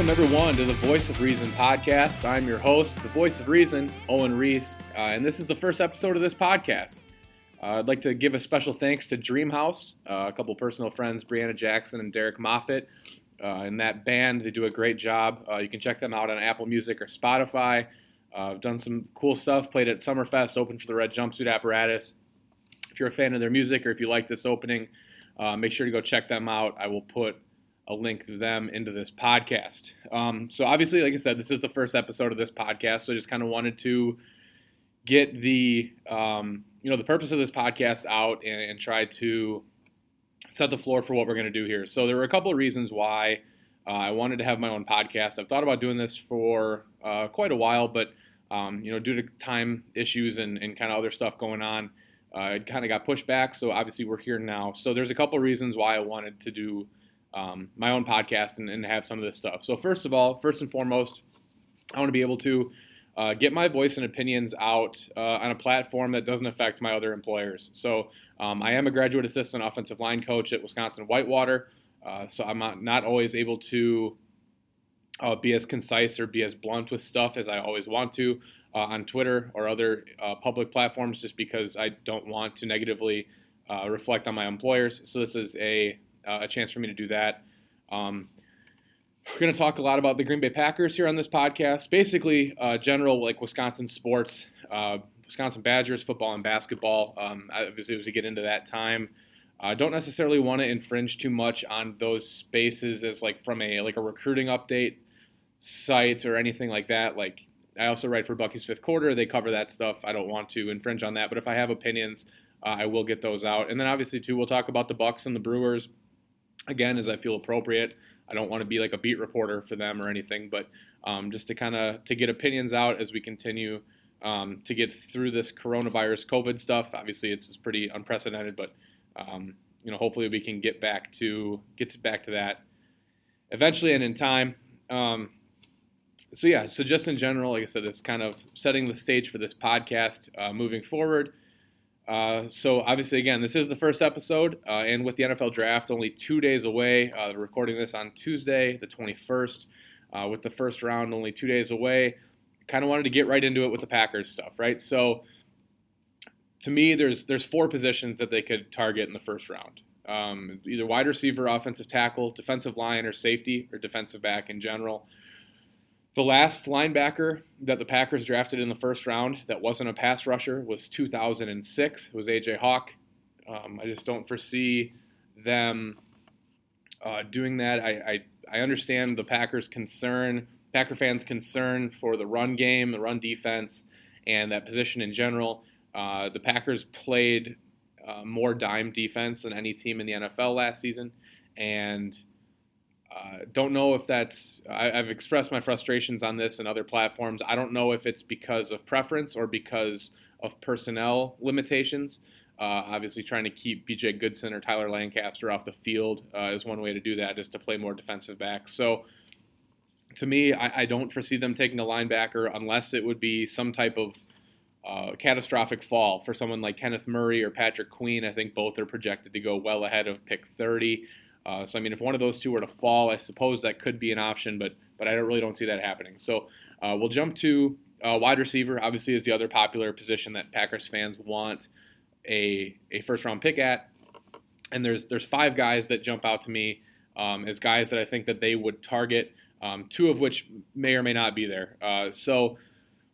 Welcome, everyone, to the Voice of Riesen podcast. I'm your host, the Voice of Riesen, Owen Riese, uh, and this is the first episode of this podcast. Uh, I'd like to give a special thanks to Dreamhouse, uh, a couple personal friends, Brianna Jackson and Derek Moffat. Uh, in that band, they do a great job. Uh, you can check them out on Apple Music or Spotify. Uh, I've done some cool stuff, played at Summerfest, opened for the Red Jumpsuit Apparatus. If you're a fan of their music or if you like this opening, make sure to go check them out. I will put a link them into this podcast. Um, so obviously, like I said, this is the first episode of this podcast, so I just kind of wanted to get the um, you know the purpose of this podcast out and, and, try to set the floor for what we're going to do here. So there were a couple of reasons why uh, I wanted to have my own podcast. I've thought about doing this for uh, quite a while, but um, you know due to time issues and, and kind of other stuff going on. Uh, it kind of got pushed back, so obviously we're here now. So there's a couple of reasons why I wanted to do um, my own podcast and, and, have some of this stuff. So, first of all, first and foremost, I want to be able to uh, get my voice and opinions out uh, on a platform that doesn't affect my other employers. So, um, I am a graduate assistant offensive line coach at Wisconsin Whitewater. Uh, so, I'm not, not, always able to uh, be as concise or be as blunt with stuff as I always want to uh, on Twitter or other uh, public platforms just because I don't want to negatively reflect on my employers. So, this is a uh, a chance for me to do that. Um, we're going to talk a lot about the Green Bay Packers here on this podcast. Basically, uh, general like Wisconsin sports, uh, Wisconsin Badgers football and basketball. Um, obviously, as we get into that time, I don't necessarily want to infringe too much on those spaces as like from a like a recruiting update site or anything like that. Like I also write for Bucky's Fifth Quarter. They cover that stuff. I don't want to infringe on that. But if I have opinions, uh, I will get those out. And then obviously too, we'll talk about the Bucks and the Brewers again as I feel appropriate. I don't want to be like a beat reporter for them or anything, but um, just to kind of to get opinions out as we continue um, to get through this coronavirus COVID stuff. Obviously, it's, it's pretty unprecedented, but um, you know, hopefully we can get back to get back to that eventually and in time. Um, so yeah, so just in general, like I said, it's kind of setting the stage for this podcast uh, moving forward. Uh, so obviously, again, this is the first episode, uh, and with the NFL draft only two days away, uh, recording this on Tuesday, the 21st, uh, with the first round only two days away, kind of wanted to get right into it with the Packers stuff, right? So, to me, there's there's four positions that they could target in the first round, um, either wide receiver, offensive tackle, defensive line, or safety, or defensive back in general. The last linebacker that the Packers drafted in the first round that wasn't a pass rusher was 2006. It was AJ Hawk. Um, I just don't foresee them uh, doing that. I, I, I understand the Packers' concern, Packer fans' concern for the run game, the run defense, and that position in general. Uh, the Packers played uh, more dime defense than any team in the NFL last season, and uh, don't know if that's, I, have expressed my frustrations on this and other platforms. I don't know if it's because of preference or because of personnel limitations. Uh, obviously, trying to keep BJ Goodson or Tyler Lancaster off the field uh, is one way to do that, is to play more defensive backs. So, to me, I, I, don't foresee them taking a linebacker unless it would be some type of uh, catastrophic fall for someone like Kenneth Murray or Patrick Queen. I think both are projected to go well ahead of pick 30. Uh, so I mean, if one of those two were to fall, I suppose that could be an option, but but I don't, really don't see that happening. So uh, we'll jump to uh, wide receiver. Obviously, is the other popular position that Packers fans want a a first round pick at. And there's there's five guys that jump out to me um, as guys that I think that they would target. Um, two of which may or may not be there. Uh, so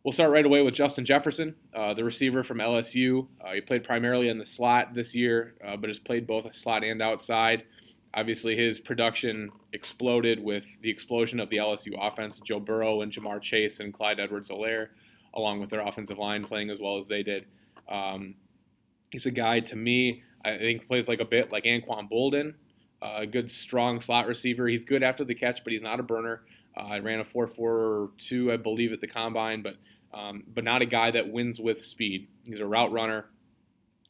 We'll start right away with Justin Jefferson, uh, the receiver from LSU. Uh, he played primarily in the slot this year, uh, but has played both a slot and outside. Obviously, his production exploded with the explosion of the LSU offense. Joe Burrow and Ja'Marr Chase and Clyde Edwards-Helaire, along with their offensive line playing as well as they did. Um, he's a guy to me, I think plays like a bit like Anquan Boldin, uh, a good strong slot receiver. He's good after the catch, but he's not a burner. Uh, I ran a 4.42, I believe, at the combine, but um, but not a guy that wins with speed. He's a route runner.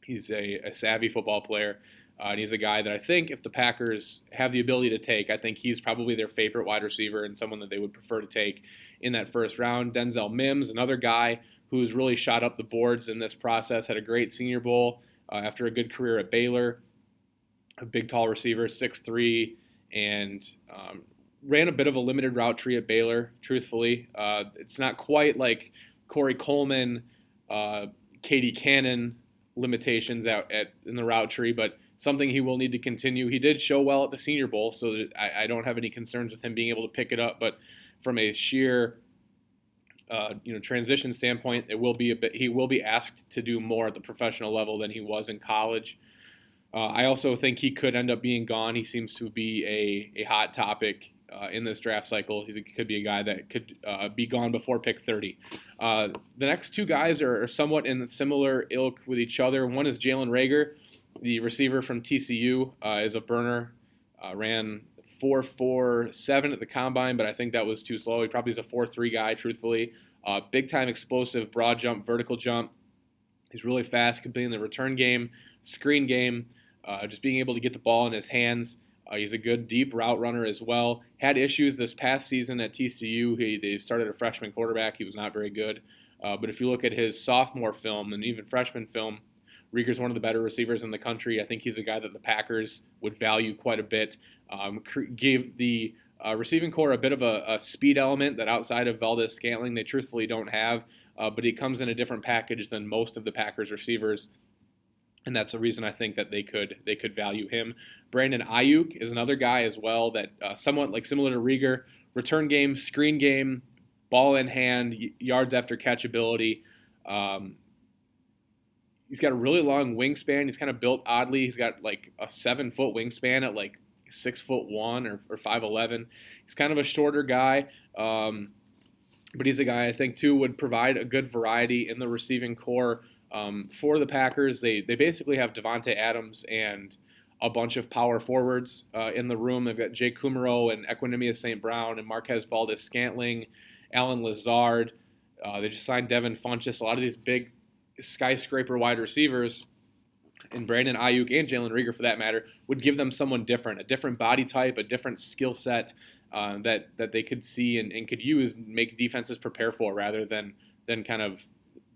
He's a, a savvy football player. Uh, and he's a guy that I think if the Packers have the ability to take, I think he's probably their favorite wide receiver and someone that they would prefer to take in that first round. Denzel Mims, another guy who's really shot up the boards in this process, had a great Senior Bowl uh, after a good career at Baylor. A big, tall receiver, 6'3", and um, ran a bit of a limited route tree at Baylor. Truthfully, uh, it's not quite like Corey Coleman, uh, KD Cannon limitations out at in the route tree, but something he will need to continue. He did show well at the Senior Bowl, so I, I don't have any concerns with him being able to pick it up. But from a sheer uh, you know transition standpoint, it will be a bit. He will be asked to do more at the professional level than he was in college. Uh, I also think he could end up being gone. He seems to be a, a hot topic uh, in this draft cycle. He could be a guy that could uh, be gone before pick 30. Uh, the next two guys are, are, somewhat in similar ilk with each other. One is Jalen Reagor, the receiver from TCU, uh, is a burner. ran 4.47 at the combine, but I think that was too slow. He probably is a 4.3 guy, truthfully. Uh, big time explosive, broad jump, vertical jump. He's really fast, in the return game, screen game, uh, just being able to get the ball in his hands. Uh, he's a good deep route runner as well. Had issues this past season at TCU. He, they started a freshman quarterback. He was not very good. Uh, but if you look at his sophomore film and even freshman film, Reagor's one of the better receivers in the country. I think he's a guy that the Packers would value quite a bit. Um, give the uh, receiving core a bit of a, a, speed element that outside of Valdes-Scantling they truthfully don't have, uh, but he comes in a different package than most of the Packers receivers. And that's the reason I think that they could they could value him. Brandon Aiyuk is another guy as well that uh, somewhat like similar to Reagor, return game, screen game, ball in hand, yards after catch ability. Um, he's got a really long wingspan. He's kind of built oddly. He's got like a seven foot wingspan at like six foot one or, or five eleven. He's kind of a shorter guy, um, but he's a guy I think too would provide a good variety in the receiving core um, for the Packers. They they basically have Davante Adams and a bunch of power forwards uh, in the room. They've got Jake Kumerow and Equanimeous St. Brown and Marquez Valdes-Scantling, Allen Lazard. Uh, they just signed Devin Funchess. A lot of these big skyscraper wide receivers, and Brandon Aiyuk and Jalen Reagor for that matter, would give them someone different, a different body type, a different skill set uh, that that they could see and, and could use, make defenses prepare for, rather than than kind of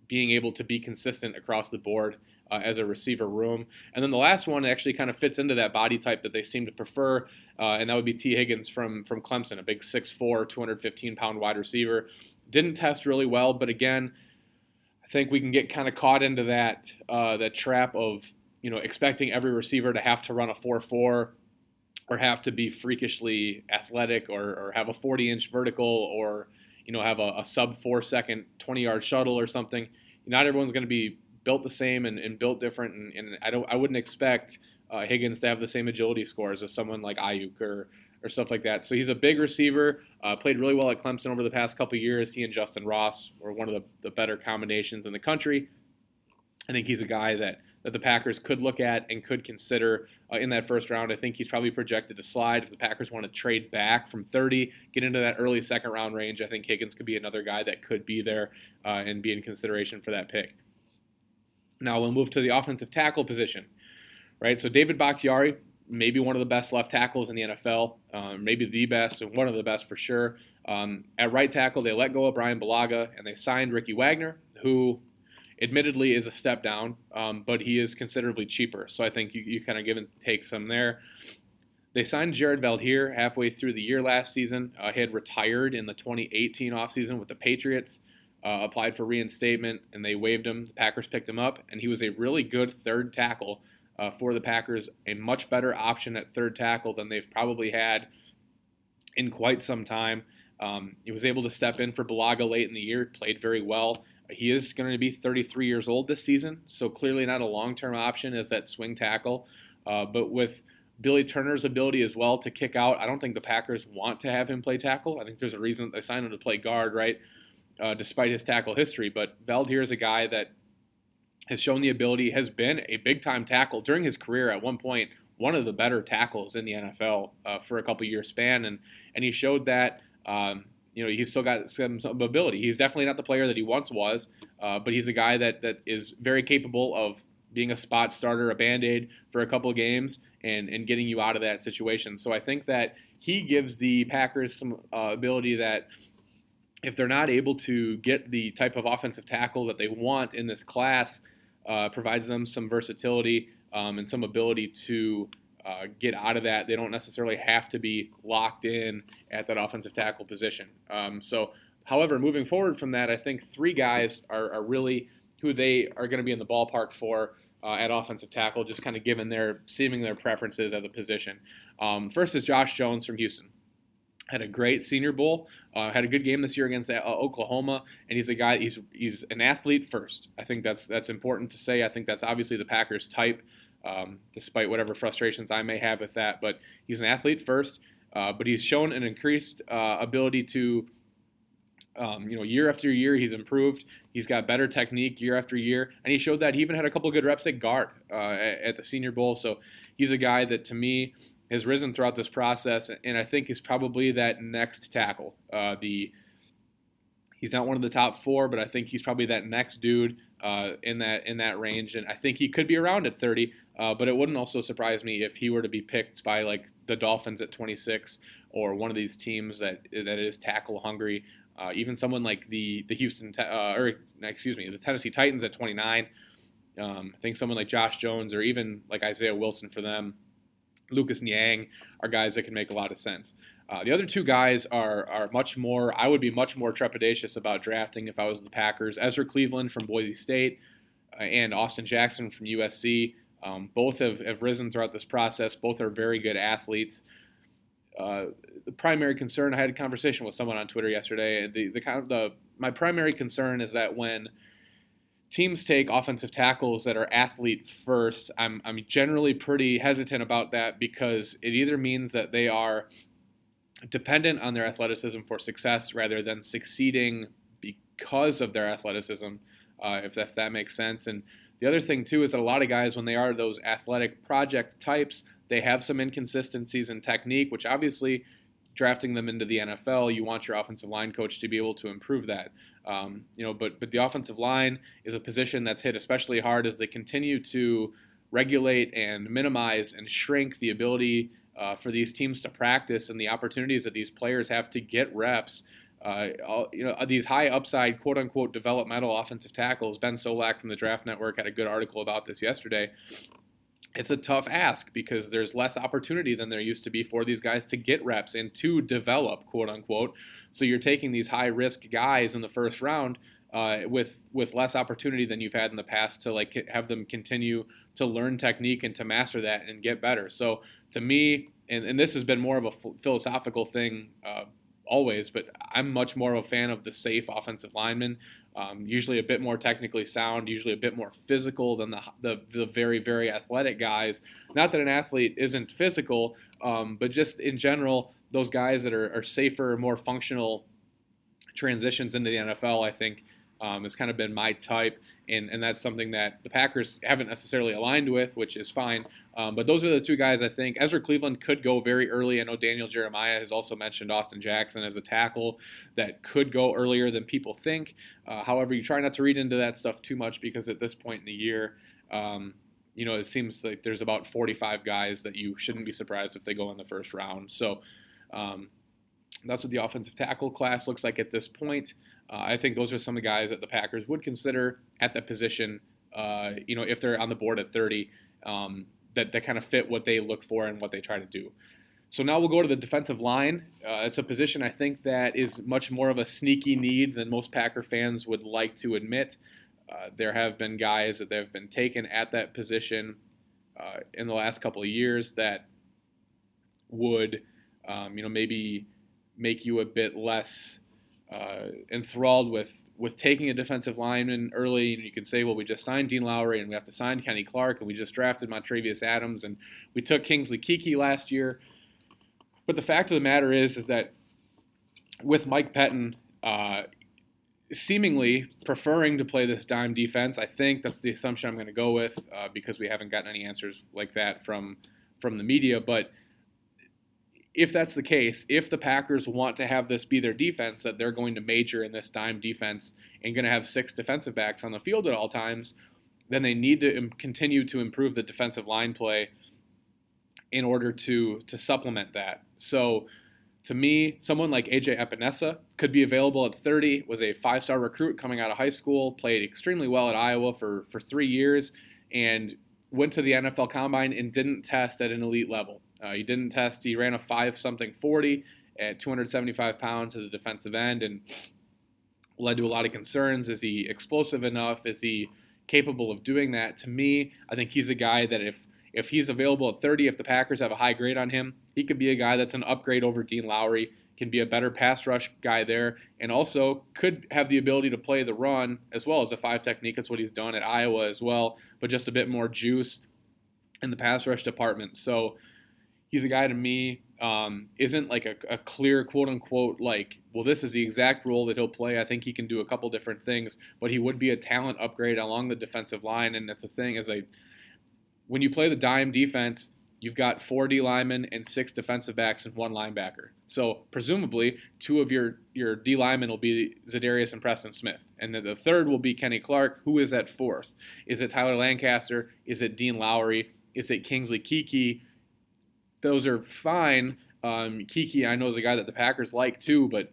being able to be consistent across the board uh, as a receiver room. And then the last one actually kind of fits into that body type that they seem to prefer, uh, and that would be Tee Higgins from from Clemson, a big 6'4", 215 pound wide receiver. Didn't test really well, but again think we can get kind of caught into that uh, that trap of you know expecting every receiver to have to run a four four or have to be freakishly athletic or, or have a 40 inch vertical or you know have a, a sub four second 20 yard shuttle or something. Not everyone's going to be built the same and, and built different, and, and, I don't I wouldn't expect uh, Higgins to have the same agility scores as someone like Aiyuk or or stuff like that. So he's a big receiver. Uh, played really well at Clemson over the past couple years. He and Justin Ross were one of the, the better combinations in the country. I think he's a guy that that the Packers could look at and could consider uh, in that first round. I think he's probably projected to slide if the Packers want to trade back from 30, get into that early second round range. I think Higgins could be another guy that could be there uh, and be in consideration for that pick. Now we'll move to the offensive tackle position, right? So David Bakhtiari, maybe one of the best left tackles in the NFL, um, maybe the best, and one of the best for sure. Um, at right tackle, they let go of Brian Bulaga and they signed Ricky Wagner, who admittedly is a step down, um, but he is considerably cheaper. So I think you, you kind of give and take some there. They signed Jared Veldheer halfway through the year last season. Uh, he had retired in the 2018 offseason with the Patriots, uh, applied for reinstatement, and they waived him. The Packers picked him up, and he was a really good third tackle uh, for the Packers, a much better option at third tackle than they've probably had in quite some time. Um, he was able to step in for Bulaga late in the year, played very well. He is going to be 33 years old this season, so clearly not a long term option as that swing tackle. Uh, but with Billy Turner's ability as well to kick out, I don't think the Packers want to have him play tackle. I think there's a reason they signed him to play guard, right? Uh, despite his tackle history. But Veldheer is a guy that has shown the ability, has been a big time tackle during his career. At one point, one of the better tackles in the NFL uh, for a couple year span, and and he showed that. Um, you know, he's still got some, some, ability. He's definitely not the player that he once was, uh, but he's a guy that that is very capable of being a spot starter, a band aid for a couple of games, and and getting you out of that situation. So I think that he gives the Packers some uh, ability that if they're not able to get the type of offensive tackle that they want in this class, uh, provides them some versatility um, and some ability to uh, get out of that. They don't necessarily have to be locked in at that offensive tackle position. Um, so, however, moving forward from that, I think three guys are, are really who they are going to be in the ballpark for uh, at offensive tackle, just kind of given their seeming their preferences at the position. Um, first is Josh Jones from Houston. Had a great Senior Bowl. Uh, had a good game this year against uh, Oklahoma, and he's a guy. He's he's an athlete first. I think that's that's important to say. I think that's obviously the Packers' type, um, despite whatever frustrations I may have with that. But he's an athlete first. Uh, but he's shown an increased uh, ability to um, you know, year after year, he's improved. He's got better technique year after year, and he showed that. He even had a couple good reps at guard uh, at, at, the Senior Bowl. So he's a guy that, to me, has risen throughout this process, and I think is probably that next tackle. Uh, the he's not one of the top four, but I think he's probably that next dude uh, in that in that range, and I think he could be around at 30. Uh, but it wouldn't also surprise me if he were to be picked by like the Dolphins at 26 or one of these teams that that is tackle hungry. Uh, even someone like the the Houston uh, or excuse me the Tennessee Titans at 29. Um, I think someone like Josh Jones or even like Isaiah Wilson for them, Lucas Niang are guys that can make a lot of sense. Uh, the other two guys are are much more. I would be much more trepidatious about drafting if I was the Packers. Ezra Cleveland from Boise State uh, and Austin Jackson from USC. Um, both have, have risen throughout this process. Both are very good athletes. Uh, the primary concern, I had a conversation with someone on Twitter yesterday. The the the my primary concern is that when teams take offensive tackles that are athlete first, I'm I'm generally pretty hesitant about that because it either means that they are dependent on their athleticism for success rather than succeeding because of their athleticism, uh, if, that, if that makes sense. And the other thing too is that a lot of guys, when they are those athletic project types, they have some inconsistencies in technique, which obviously drafting them into the NFL, you want your offensive line coach to be able to improve that. Um, you know, but but the offensive line is a position that's hit especially hard as they continue to regulate and minimize and shrink the ability uh, for these teams to practice and the opportunities that these players have to get reps. Uh, all, you know, these high upside, quote unquote, developmental offensive tackles. Ben Solak from the Draft Network had a good article about this yesterday it's a tough ask because there's less opportunity than there used to be for these guys to get reps and to develop, quote unquote. So you're taking these high risk guys in the first round uh, with with less opportunity than you've had in the past to like have them continue to learn technique and to master that and get better. So to me, and, and this has been more of a philosophical thing uh, always, but I'm much more of a fan of the safe offensive lineman um, usually a bit more technically sound, usually a bit more physical than the, the, the very, very athletic guys. Not that an athlete isn't physical, um, but just in general, those guys that are, are safer, more functional transitions into the NFL, I think, um, has kind of been my type and and that's something that the Packers haven't necessarily aligned with, which is fine. Um, but those are the two guys I think. Ezra Cleveland could go very early. I know Daniel Jeremiah has also mentioned Austin Jackson as a tackle that could go earlier than people think. Uh, however, you try not to read into that stuff too much because at this point in the year. Um, you know, it seems like there's about 45 guys that you shouldn't be surprised if they go in the first round. So um, that's what the offensive tackle class looks like at this point. Uh, I think those are some of the guys that the Packers would consider at that position. Uh, you know, if they're on the board at 30, um, that that kind of fit what they look for and what they try to do. So now we'll go to the defensive line. Uh, it's a position I think that is much more of a sneaky need than most Packer fans would like to admit. Uh, there have been guys that have been taken at that position uh, in the last couple of years that would, um, you know, maybe make you a bit less uh, enthralled with with taking a defensive lineman early. And you can say, well, we just signed Dean Lowry and we have to sign Kenny Clark and we just drafted Montravius Adams and we took Kingsley Keke last year. But the fact of the matter is, is that with Mike Pettine uh, seemingly preferring to play this dime defense, I think that's the assumption I'm going to go with uh, because we haven't gotten any answers like that from from the media. But if that's the case, if the Packers want to have this be their defense, that they're going to major in this dime defense and going to have six defensive backs on the field at all times, then they need to continue to improve the defensive line play in order to to supplement that. So, to me, someone like AJ Epenesa could be available at 30. Was a five-star recruit coming out of high school, played extremely well at Iowa for for three years, and went to the NFL Combine and didn't test at an elite level. Uh, he didn't test. He ran a five something 40 at 275 pounds as a defensive end and led to a lot of concerns. Is he explosive enough? Is he capable of doing that? To me, I think he's a guy that if if he's available at 30, if the Packers have a high grade on him, he could be a guy that's an upgrade over Dean Lowry, can be a better pass rush guy there, and also could have the ability to play the run as well as a five technique. That's what he's done at Iowa as well, but just a bit more juice in the pass rush department. So he's a guy to me um, isn't like a, a, clear quote unquote like well this is the exact role that he'll play. I think he can do a couple different things but he would be a talent upgrade along the defensive line. And that's the thing is like when you play the dime defense you've got four d linemen and six defensive backs and one linebacker. So presumably two of your your d linemen will be Za'Darius and preston smith. And then the third will be kenny clark. Who is at fourth? Is it tyler lancaster? Is it dean lowry? Is it kingsley keke those are fine. Um, Keke, I know, is a guy that the Packers like too, but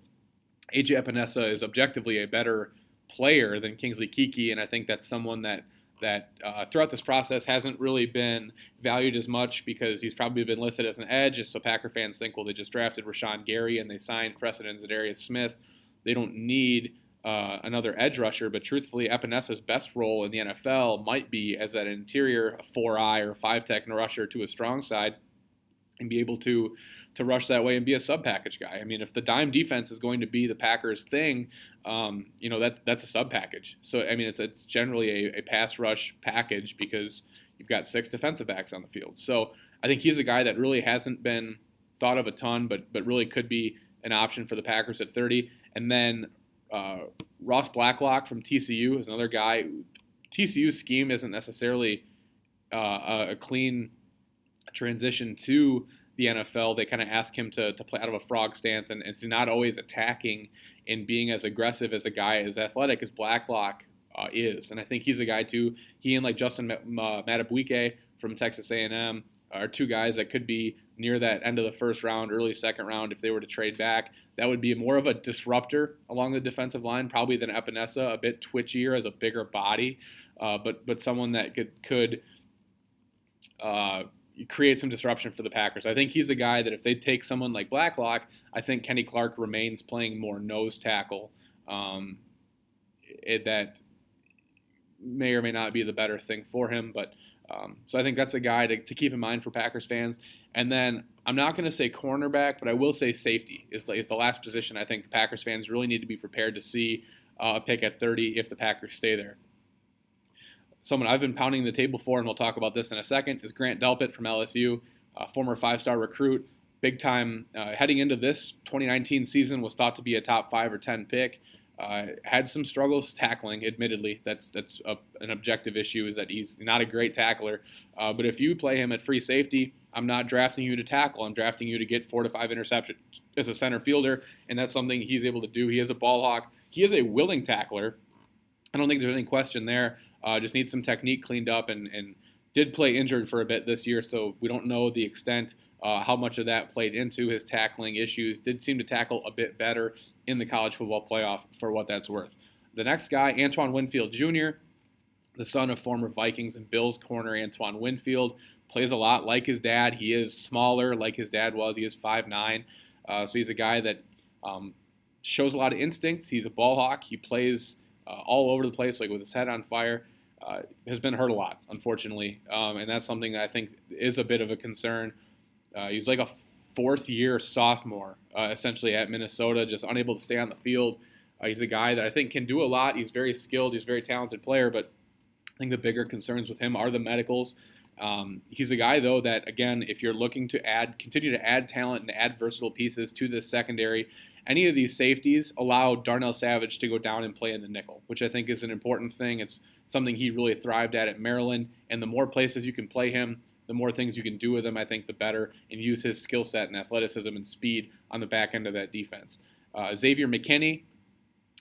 AJ Epenesa is objectively a better player than Kingsley Keke, and I think that's someone that that uh, throughout this process hasn't really been valued as much because he's probably been listed as an edge. And so Packer fans think, well, they just drafted Rashan Gary and they signed Preston and Za'Darius Smith. They don't need uh, another edge rusher, but truthfully, Epenesa's best role in the NFL might be as that interior four eye or five tech rusher to a strong side and be able to to rush that way and be a sub package guy. I mean, if the dime defense is going to be the Packers' thing, um, you know that that's a sub package. So I mean, it's it's generally a, a, pass rush package because you've got six defensive backs on the field. So I think he's a guy that really hasn't been thought of a ton, but but really could be an option for the Packers at 30. And then uh, Ross Blacklock from TCU is another guy. TCU's scheme isn't necessarily uh, a clean transition to the NFL, they kind of ask him to, to play out of a frog stance, and, and he's not always attacking and being as aggressive as a guy as athletic as Blacklock uh, is. And I think he's a guy too. He and like Justin Madubuike from Texas A&M are two guys that could be near that end of the first round, early second round if they were to trade back. That would be more of a disruptor along the defensive line, probably than Epenesa, a bit twitchier as a bigger body, uh, but but someone that could could uh, create some disruption for the Packers. I think he's a guy that if they take someone like Blacklock, I think Kenny Clark remains playing more nose tackle. Um, it, that may or may not be the better thing for him, but um, so I think that's a guy to, to, keep in mind for Packers fans. And then I'm not going to say cornerback, but I will say safety is the, is the last position I think the Packers fans really need to be prepared to see uh, a pick at 30 if the Packers stay there someone I've been pounding the table for, and we'll talk about this in a second, is Grant Delpit from LSU, former five star recruit, big time. Uh, heading into this 2019 season, was thought to be a top five or 10 pick. Uh, had some struggles tackling, admittedly. That's that's a, an objective issue. Is that he's not a great tackler. Uh, but if you play him at free safety, I'm not drafting you to tackle. I'm drafting you to get four to five interceptions as a center fielder, and that's something he's able to do. He is a ball hawk. He is a willing tackler. I don't think there's any question there. Uh, just needs some technique cleaned up and, and did play injured for a bit this year, so we don't know the extent uh, how much of that played into his tackling issues. Did seem to tackle a bit better in the college football playoff for what that's worth. The next guy, Antoine Winfield Jr., the son of former Vikings and Bills corner Antoine Winfield, plays a lot like his dad. He is smaller, like his dad was. He is 5'9", uh, so he's a guy that um, shows a lot of instincts. He's a ball hawk. He plays uh, all over the place, like with his head on fire. Uh, has been hurt a lot, unfortunately, um, and that's something that I think is a bit of a concern. Uh, he's like a fourth year sophomore, uh, essentially at Minnesota, just unable to stay on the field. Uh, he's a guy that I think can do a lot. He's very skilled. He's a very talented player, but I think the bigger concerns with him are the medicals. Um, he's a guy, though, that again, if you're looking to add, continue to add talent and add versatile pieces to this secondary, any of these safeties allow Darnell Savage to go down and play in the nickel, which I think is an important thing. It's something he really thrived at at Maryland. And the more places you can play him, the more things you can do with him, I think the better, and use his skill set and athleticism and speed on the back end of that defense. Uh, Xavier McKinney,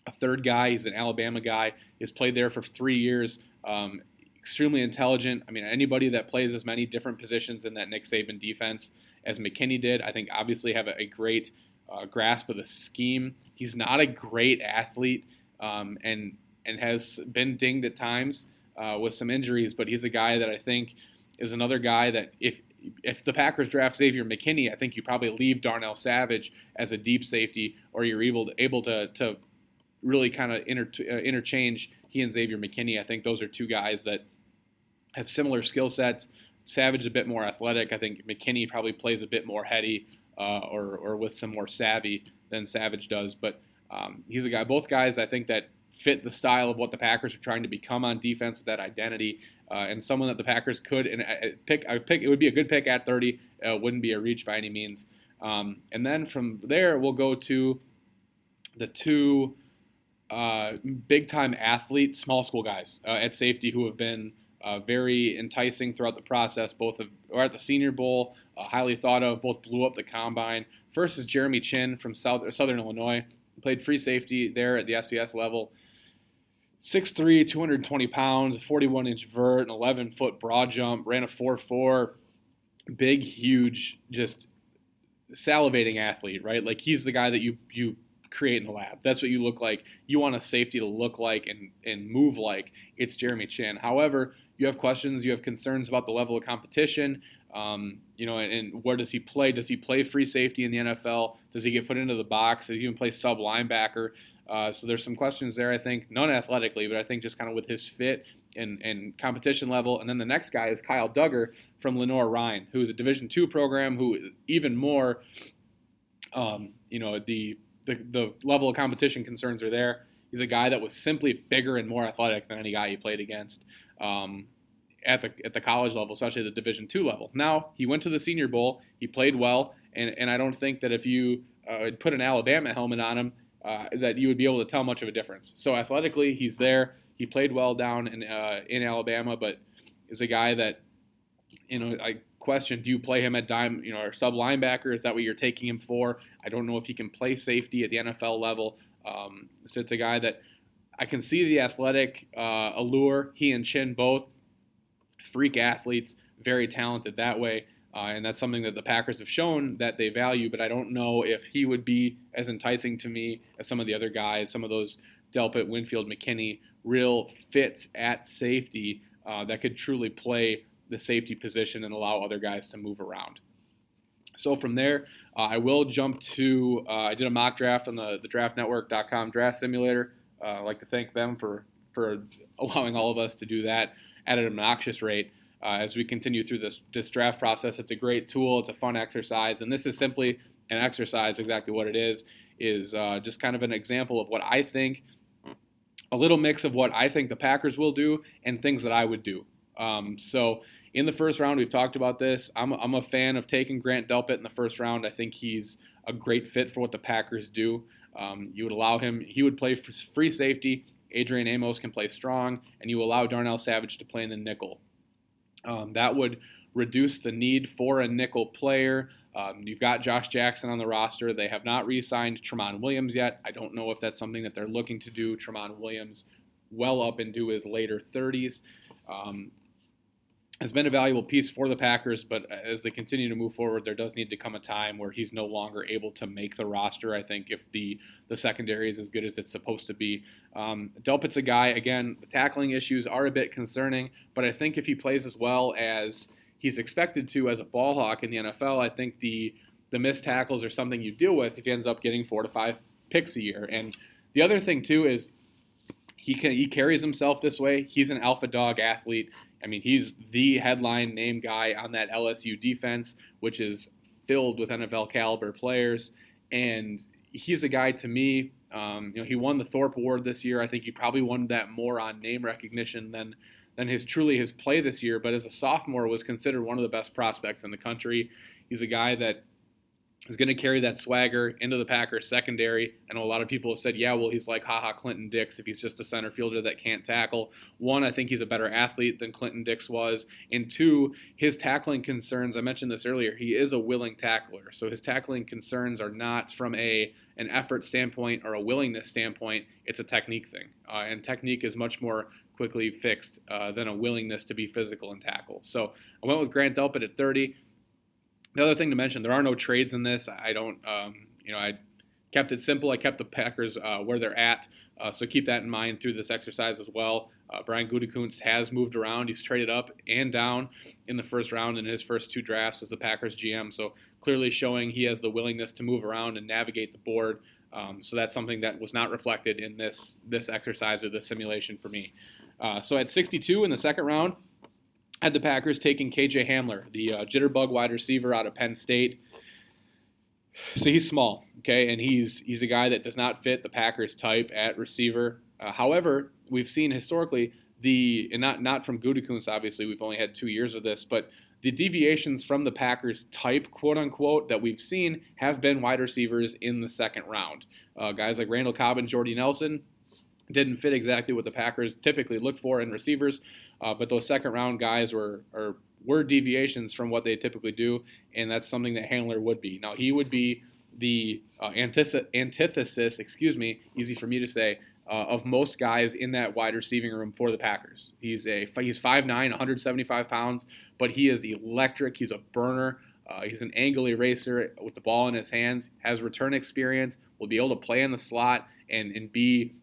a third guy, he's an Alabama guy, has played there for three years. Um, extremely intelligent. I mean, anybody that plays as many different positions in that Nick Saban defense as McKinney did, I think obviously have a, a great uh, grasp of the scheme. He's not a great athlete, um, and and has been dinged at times. uh, with some injuries, but he's a guy that I think is another guy that if if the Packers draft Xavier McKinney, I think you probably leave Darnell Savage as a deep safety, or you're able to, able to to really kind of inter, uh, interchange he and Xavier McKinney. I think those are two guys that have similar skill sets. Savage is a bit more athletic. I think McKinney probably plays a bit more heady uh, or or with some more savvy than Savage does. But um, he's a guy. Both guys I think that fit the style of what the Packers are trying to become on defense with that identity. Uh, and someone that the Packers could and uh, pick, I pick it would be a good pick at 30. Uh, wouldn't be a reach by any means. Um, and then from there we'll go to the two uh, big time athlete, small school guys uh, at safety who have been uh, very enticing throughout the process. Both of, or at the Senior Bowl, highly thought of. Both blew up the combine. First is Jeremy Chinn from South, Southern Illinois. Played free safety there at the FCS level. 6'3", 220 pounds, 41 inch vert, an 11 foot broad jump, ran a 4'4", big, huge, just salivating athlete, right? Like he's the guy that you you create in the lab. That's what you look like. You want a safety to look like and and move like. It's Jeremy Chinn. However, you have questions, you have concerns about the level of competition. Um, you know, and, and, where does he play? Does he play free safety in the NFL? Does he get put into the box? Does he even play sub linebacker? Uh, so there's some questions there, I think, none athletically, but I think just kind of with his fit and, and competition level. And then the next guy is Kyle Dugger from Lenoir-Rhyne, who is a Division two program, who even more, um, you know, the, the the level of competition concerns are there. He's a guy that was simply bigger and more athletic than any guy he played against. Um, at the at the college level, especially the Division two level. Now he went to the Senior Bowl. He played well, and and I don't think that if you uh, put an Alabama helmet on him, uh, that you would be able to tell much of a difference. So athletically, he's there. He played well down in uh, in Alabama, but is a guy that you know I question: Do you play him at dime, you know, or sub linebacker? Is that what you're taking him for? I don't know if he can play safety at the NFL level. Um, so it's a guy that I can see the athletic uh, allure. He and Chinn both freak athletes, very talented that way. Uh, and that's something that the Packers have shown that they value, but I don't know if he would be as enticing to me as some of the other guys, some of those Delpit, Winfield, McKinney, real fits at safety uh, that could truly play the safety position and allow other guys to move around. So from there, uh, I will jump to, uh, I did a mock draft on the, the draftnetwork.com draft simulator. Uh, I'd like to thank them for, for allowing all of us to do that at an obnoxious rate. Uh, as we continue through this, this draft process, it's a great tool. It's a fun exercise, and this is simply an exercise. Exactly what it is is uh, just kind of an example of what I think, a little mix of what I think the Packers will do and things that I would do. Um, so in the first round, we've talked about this. I'm, I'm a fan of taking Grant Delpit in the first round. I think he's a great fit for what the Packers do. Um, you would allow him; he would play free safety. Adrian Amos can play strong, and you allow Darnell Savage to play in the nickel. Um, that would reduce the need for a nickel player. Um, you've got Josh Jackson on the roster. They have not re signed Tramon Williams yet. I don't know if that's something that they're looking to do. Tramon Williams, well up into his later 30s. Um, has been a valuable piece for the Packers, but as they continue to move forward, there does need to come a time where he's no longer able to make the roster. I think if the the secondary is as good as it's supposed to be, um, Delpit's a guy. Again, the tackling issues are a bit concerning, but I think if he plays as well as he's expected to as a ball hawk in the NFL, I think the the missed tackles are something you deal with if he ends up getting four to five picks a year. And the other thing too is he can he carries himself this way. He's an alpha dog athlete. I mean, he's the headline name guy on that LSU defense, which is filled with NFL caliber players. And he's a guy to me. Um, you know, he won the Thorpe Award this year. I think he probably won that more on name recognition than than his truly his play this year. But as a sophomore, was considered one of the best prospects in the country. He's a guy that is going to carry that swagger into the Packers secondary. I know a lot of people have said, yeah, well, he's like Ha Ha Clinton Dix if he's just a center fielder that can't tackle. One, I think he's a better athlete than Clinton Dix was. And two, his tackling concerns, I mentioned this earlier, he is a willing tackler. So his tackling concerns are not from a an effort standpoint or a willingness standpoint, it's a technique thing. Uh, and technique is much more quickly fixed uh, than a willingness to be physical and tackle. So I went with Grant Delpit at 30. The other thing to mention, there are no trades in this. I don't, um, you know, I kept it simple. I kept the Packers uh, where they're at. Uh, so keep that in mind through this exercise as well. Uh, Brian Gutekunst has moved around. He's traded up and down in the first round in his first two drafts as the Packers GM. So clearly showing he has the willingness to move around and navigate the board. Um, so that's something that was not reflected in this this exercise or this simulation for me. Uh, so at 62 in the second round, had the Packers taking KJ Hamler, the uh, jitterbug wide receiver out of Penn State. So he's small, okay, and he's he's a guy that does not fit the Packers type at receiver. Uh, however, we've seen historically the and not not from Gutekunst, obviously we've only had two years of this, but the deviations from the Packers type, quote unquote, that we've seen have been wide receivers in the second round. Uh, guys like Randall Cobb and Jordy Nelson didn't fit exactly what the Packers typically look for in receivers, uh, but those second round guys were are were deviations from what they typically do, and that's something that Hamler would be. Now he would be the uh, antithesis, excuse me, easy for me to say, uh, of most guys in that wide receiving room for the Packers. He's a he's 5'9", 175 pounds, but he is electric. He's a burner. Uh, he's an angle eraser with the ball in his hands. Has return experience. Will be able to play in the slot and and be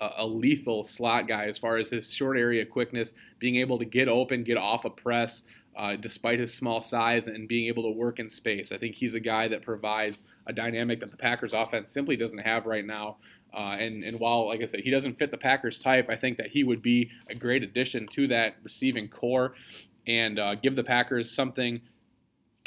a, lethal slot guy as far as his short area quickness, being able to get open, get off a press. Uh, despite his small size and being able to work in space. I think he's a guy that provides a dynamic that the Packers offense simply doesn't have right now. Uh, and, and while, like I said, he doesn't fit the Packers type, I think that he would be a great addition to that receiving core and uh, give the Packers something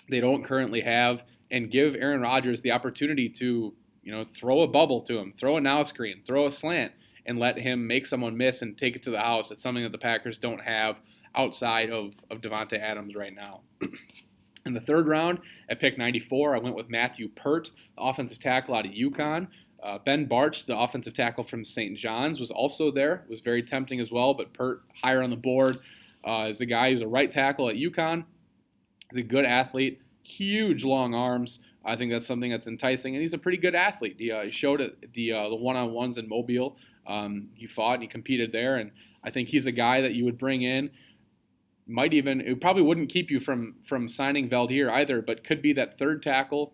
they don't currently have and give Aaron Rodgers the opportunity to, you know, throw a bubble to him, throw a now screen, throw a slant, and let him make someone miss and take it to the house. It's something that the Packers don't have outside of, of Davante Adams right now. In the third round, at pick 94, I went with Matthew Peart, offensive tackle out of UConn. Uh, ben Bartch, the offensive tackle from St. John's, was also there. It was very tempting as well, but Peart higher on the board uh, is a guy who's a right tackle at UConn. He's a good athlete, huge long arms. I think that's something that's enticing, and he's a pretty good athlete. He, uh, he showed it the uh, the one on ones in Mobile. Um, he fought and he competed there, and I think he's a guy that you would bring in. Might even it probably wouldn't keep you from from signing Veldheer either, but could be that third tackle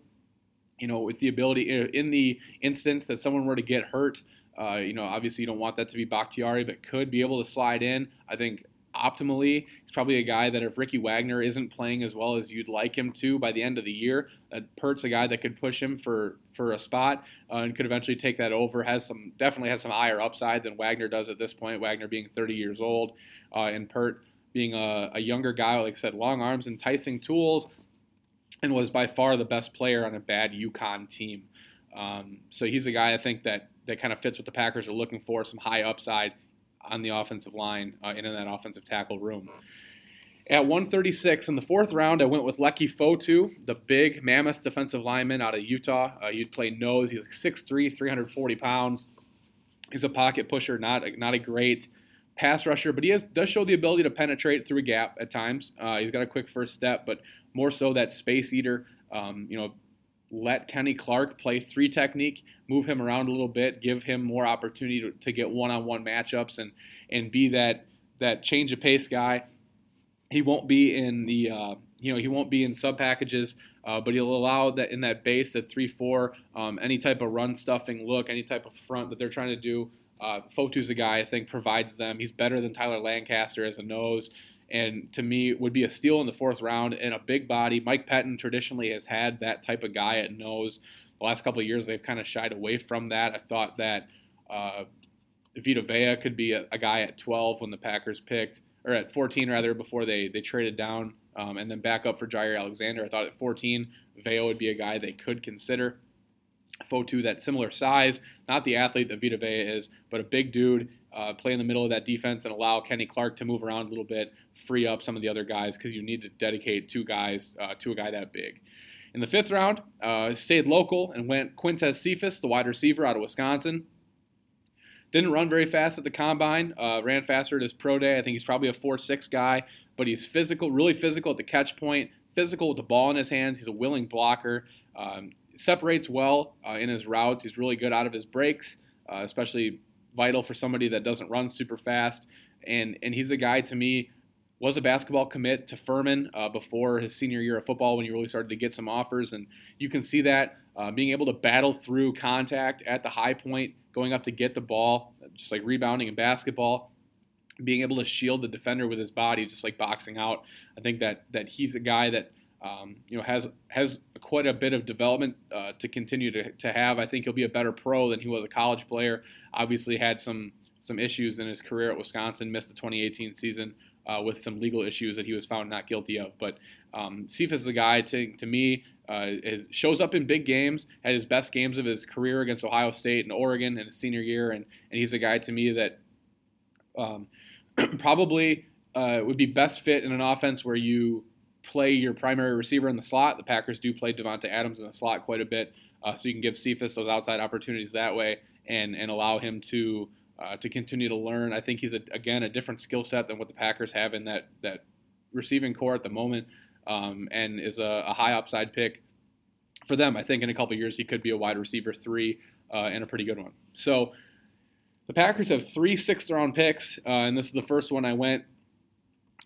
you know, with the ability in the instance that someone were to get hurt, uh, you know, obviously you don't want that to be Bakhtiari, but could be able to slide in. I think optimally, he's probably a guy that if Ricky Wagner isn't playing as well as you'd like him to by the end of the year, that Peart's a guy that could push him for for a spot uh, and could eventually take that over. Has some definitely has some higher upside than Wagner does at this point. Wagner being 30 years old, uh, and Peart being a, a, younger guy, like I said, long arms, enticing tools, and was by far the best player on a bad UConn team. Um, so he's a guy I think that that kind of fits what the Packers are looking for, some high upside on the offensive line uh, and in that offensive tackle room. At 136 in the fourth round, I went with Leki Fotu, the big mammoth defensive lineman out of Utah. Uh, you'd play nose. He's 6'3", 340 pounds. He's a pocket pusher, not a, not a great pass rusher, but he has, does show the ability to penetrate through a gap at times. Uh, he's got a quick first step, but more so that space eater. Um, you know, let Kenny Clark play three technique, move him around a little bit, give him more opportunity to, to get one-on-one matchups, and and be that that change of pace guy. He won't be in the uh, you know he won't be in sub packages, uh, but he'll allow that in that base at three four um, any type of run stuffing look, any type of front that they're trying to do. Uh, Fotu's a guy I think provides them. He's better than Tyler Lancaster as a nose and to me would be a steal in the fourth round and a big body. Mike Pettine traditionally has had that type of guy at nose. The last couple of years they've kind of shied away from that. I thought that uh, Vita Vea could be a, a, guy at 12 when the Packers picked, or at 14 rather, before they they traded down um, and then back up for Jaire Alexander. I thought at 14 Vea would be a guy they could consider. Fotu, that similar size, not the athlete that Vita Vea is, but a big dude uh, play in the middle of that defense and allow Kenny Clark to move around a little bit, free up some of the other guys because you need to dedicate two guys uh, to a guy that big. In the fifth round, uh, stayed local and went Quintez Cephus, the wide receiver out of Wisconsin. Didn't run very fast at the combine. Uh, ran faster at his pro day. I think he's probably a 4-6 guy, but he's physical, really physical at the catch point, physical with the ball in his hands. He's a willing blocker. Um, separates well uh, in his routes. He's really good out of his breaks, uh, especially vital for somebody that doesn't run super fast. And and he's a guy to me was a basketball commit to Furman uh, before his senior year of football when he really started to get some offers, and you can see that uh, being able to battle through contact at the high point, going up to get the ball, just like rebounding in basketball, being able to shield the defender with his body, just like boxing out. I think that that he's a guy that um, you know has has quite a bit of development uh, to continue to, to have. I think he'll be a better pro than he was a college player. Obviously, had some some issues in his career at Wisconsin, missed the 2018 season uh, with some legal issues that he was found not guilty of. But um, Cephus is a guy to, to me uh, is, shows up in big games, had his best games of his career against Ohio State and Oregon in his senior year, and, and he's a guy to me that um, probably uh, would be best fit in an offense where you play your primary receiver in the slot. The Packers do play Davante Adams in the slot quite a bit, uh, so you can give Cephus those outside opportunities that way and and allow him to uh, to continue to learn. I think he's a, again a different skill set than what the Packers have in that that receiving corps at the moment, um, and is a, a, high upside pick for them. I think in a couple years he could be a wide receiver three uh, and a pretty good one. So. The Packers have three sixth round picks, uh, and this is the first one I went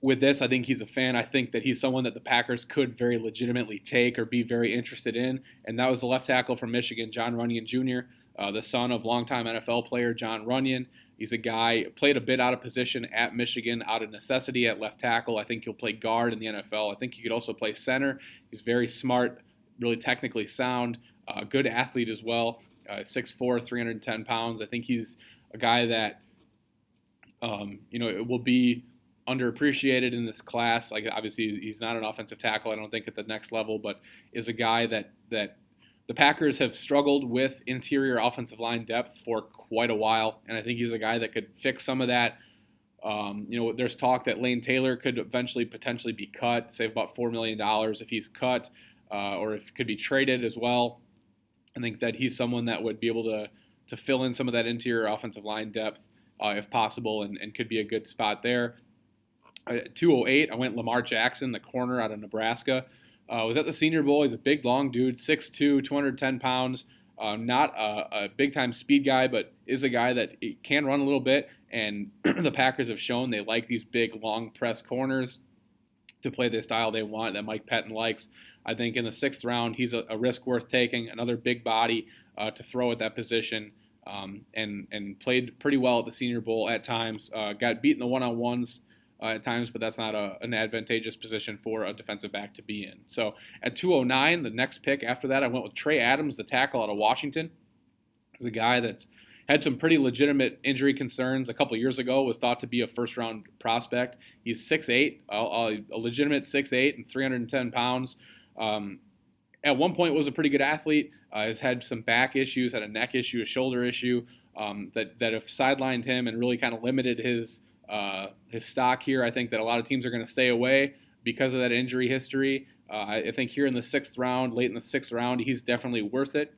with this, I think he's a fan. I think that he's someone that the Packers could very legitimately take or be very interested in. And that was the left tackle from Michigan, Jon Runyan Jr., uh, the son of longtime NFL player Jon Runyan. He's a guy played a bit out of position at Michigan, out of necessity at left tackle. I think he'll play guard in the NFL. I think he could also play center. He's very smart, really technically sound, uh, good athlete as well. Uh, 6'4", 310 pounds. I think he's a guy that, um, you know, it will be underappreciated in this class. Like obviously he's not an offensive tackle, I don't think at the next level, but is a guy that that the Packers have struggled with interior offensive line depth for quite a while, and I think he's a guy that could fix some of that. Um, you know, there's talk that Lane Taylor could eventually potentially be cut, save about four million dollars if he's cut, uh, or if could be traded as well. I think that he's someone that would be able to to fill in some of that interior offensive line depth uh, if possible, and, and could be a good spot there. At 208, I went Lamar Jackson, the corner out of Nebraska. Uh, was at the Senior Bowl. He's a big, long dude, 6'2", 210 pounds. Uh, not a, a big time speed guy, but is a guy that can run a little bit. And the Packers have shown they like these big, long press corners to play the style they want that Mike Pettine likes. I think in the sixth round, he's a, a risk worth taking. Another big body uh, to throw at that position, um, and and played pretty well at the Senior Bowl at times. Uh, got beaten the one on ones uh, at times, but that's not a, an advantageous position for a defensive back to be in. So at 209, the next pick after that, I went with Trey Adams, the tackle out of Washington. He's a guy that's had some pretty legitimate injury concerns a couple years ago was thought to be a first round prospect he's 6'8 a, a legitimate 6'8 and 310 pounds um, at one point was a pretty good athlete uh, has had some back issues had a neck issue a shoulder issue um, that, that have sidelined him and really kind of limited his uh, his stock here. I think that a lot of teams are going to stay away because of that injury history. Uh, I think here in the sixth round, late in the sixth round, he's definitely worth it.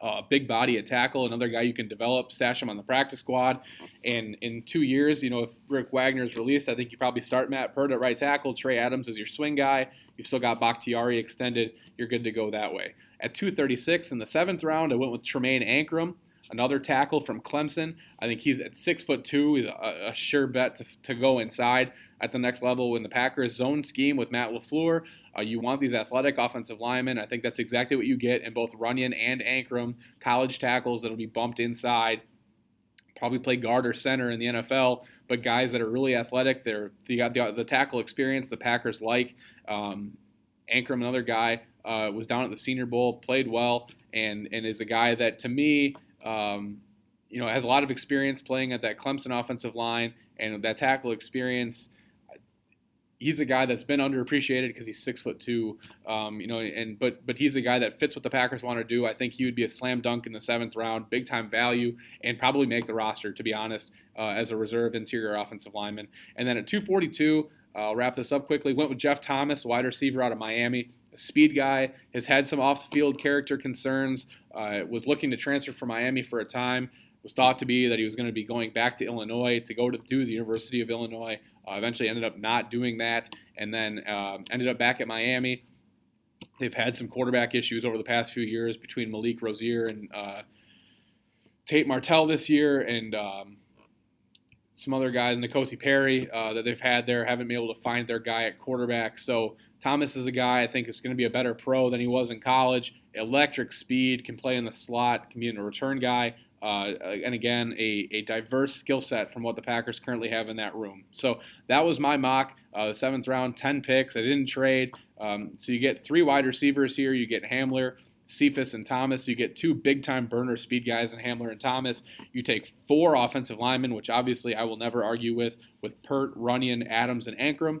Uh, big body at tackle, another guy you can develop, stash him on the practice squad. And in two years, you know, if Rick Wagner is released, I think you probably start Matt Peart at right tackle. Trey Adams is your swing guy. You've still got Bakhtiari extended. You're good to go that way. At 236 in the seventh round, I went with Tremayne Anchrum another tackle from Clemson. I think he's at six foot two. He's a, a sure bet to, to, go inside at the next level in the Packers zone scheme with Matt LaFleur. Uh, you want these athletic offensive linemen. I think that's exactly what you get in both Runyan and Anchrum, college tackles that'll be bumped inside. Probably play guard or center in the NFL, but guys that are really athletic. They're they got the, the tackle experience the Packers like. Um, Anchrum, another guy, uh, was down at the Senior Bowl, played well, and and is a guy that to me um, you know, has a lot of experience playing at that Clemson offensive line and that tackle experience. He's a guy that's been underappreciated because he's six foot two, um, you know, and but but he's a guy that fits what the Packers want to do. I think he would be a slam dunk in the seventh round, big time value, and probably make the roster. To be honest, uh, as a reserve interior offensive lineman. And then at 242, I'll wrap this up quickly. Went with Jeff Thomas, wide receiver out of Miami speed guy, has had some off the field character concerns, uh, was looking to transfer from Miami for a time, was thought to be that he was going to be going back to Illinois to go to do the University of Illinois. Uh, eventually ended up not doing that and then um, ended up back at Miami. They've had some quarterback issues over the past few years between Malik Rosier and uh, Tate Martell this year and um, some other guys, N'Kosi Perry, uh, that they've had there, haven't been able to find their guy at quarterback. So Thomas is a guy I think is going to be a better pro than he was in college, electric speed, can play in the slot, can be a return guy. Uh, and again, a, a diverse skill set from what the Packers currently have in that room. So that was my mock. Uh, seventh round, 10 picks. I didn't trade. Um, so you get three wide receivers here. You get Hamler, Cephus, and Thomas. You get two big time burner speed guys in Hamler and Thomas. You take four offensive linemen, which obviously I will never argue with, with Peart, Runyan, Adams, and Anchrum.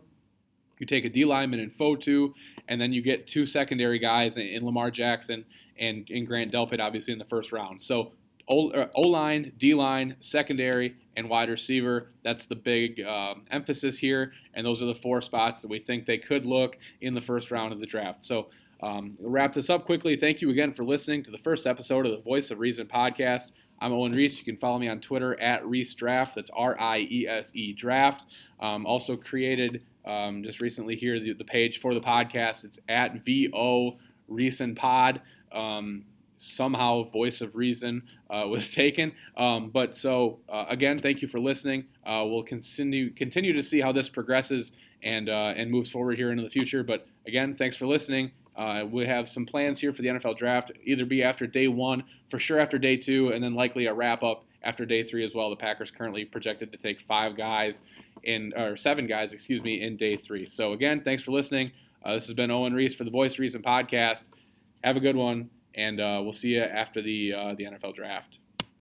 You take a D lineman in Fotu, and then you get two secondary guys in, Lamar Jackson and in Grant Delpit, obviously in the first round. So uh, O line, D line, secondary, and wide receiver. That's the big um, emphasis here, and those are the four spots that we think they could look in the first round of the draft. So, um, wrap this up quickly. Thank you again for listening to the first episode of the Voice of Riesen podcast. I'm Owen Riese. You can follow me on Twitter at Riese Draft. That's R I E S E Draft. Um, also created um, just recently here the, the, page for the podcast. It's at VO Riesen Pod. Um, somehow voice of Riesen uh, was taken. Um, but so uh, again, thank you for listening. Uh, we'll continue continue to see how this progresses and uh, and moves forward here into the future. But again, thanks for listening. Uh, we have some plans here for the NFL draft. Either be after day one, for sure after day two, and then likely a wrap up after day three as well. The Packers currently projected to take five guys in or seven guys, excuse me, in day three. So again, thanks for listening. Uh, this has been Owen Riese for the Voice Riesen podcast. Have a good one and uh, we'll see you after the uh, the NFL draft.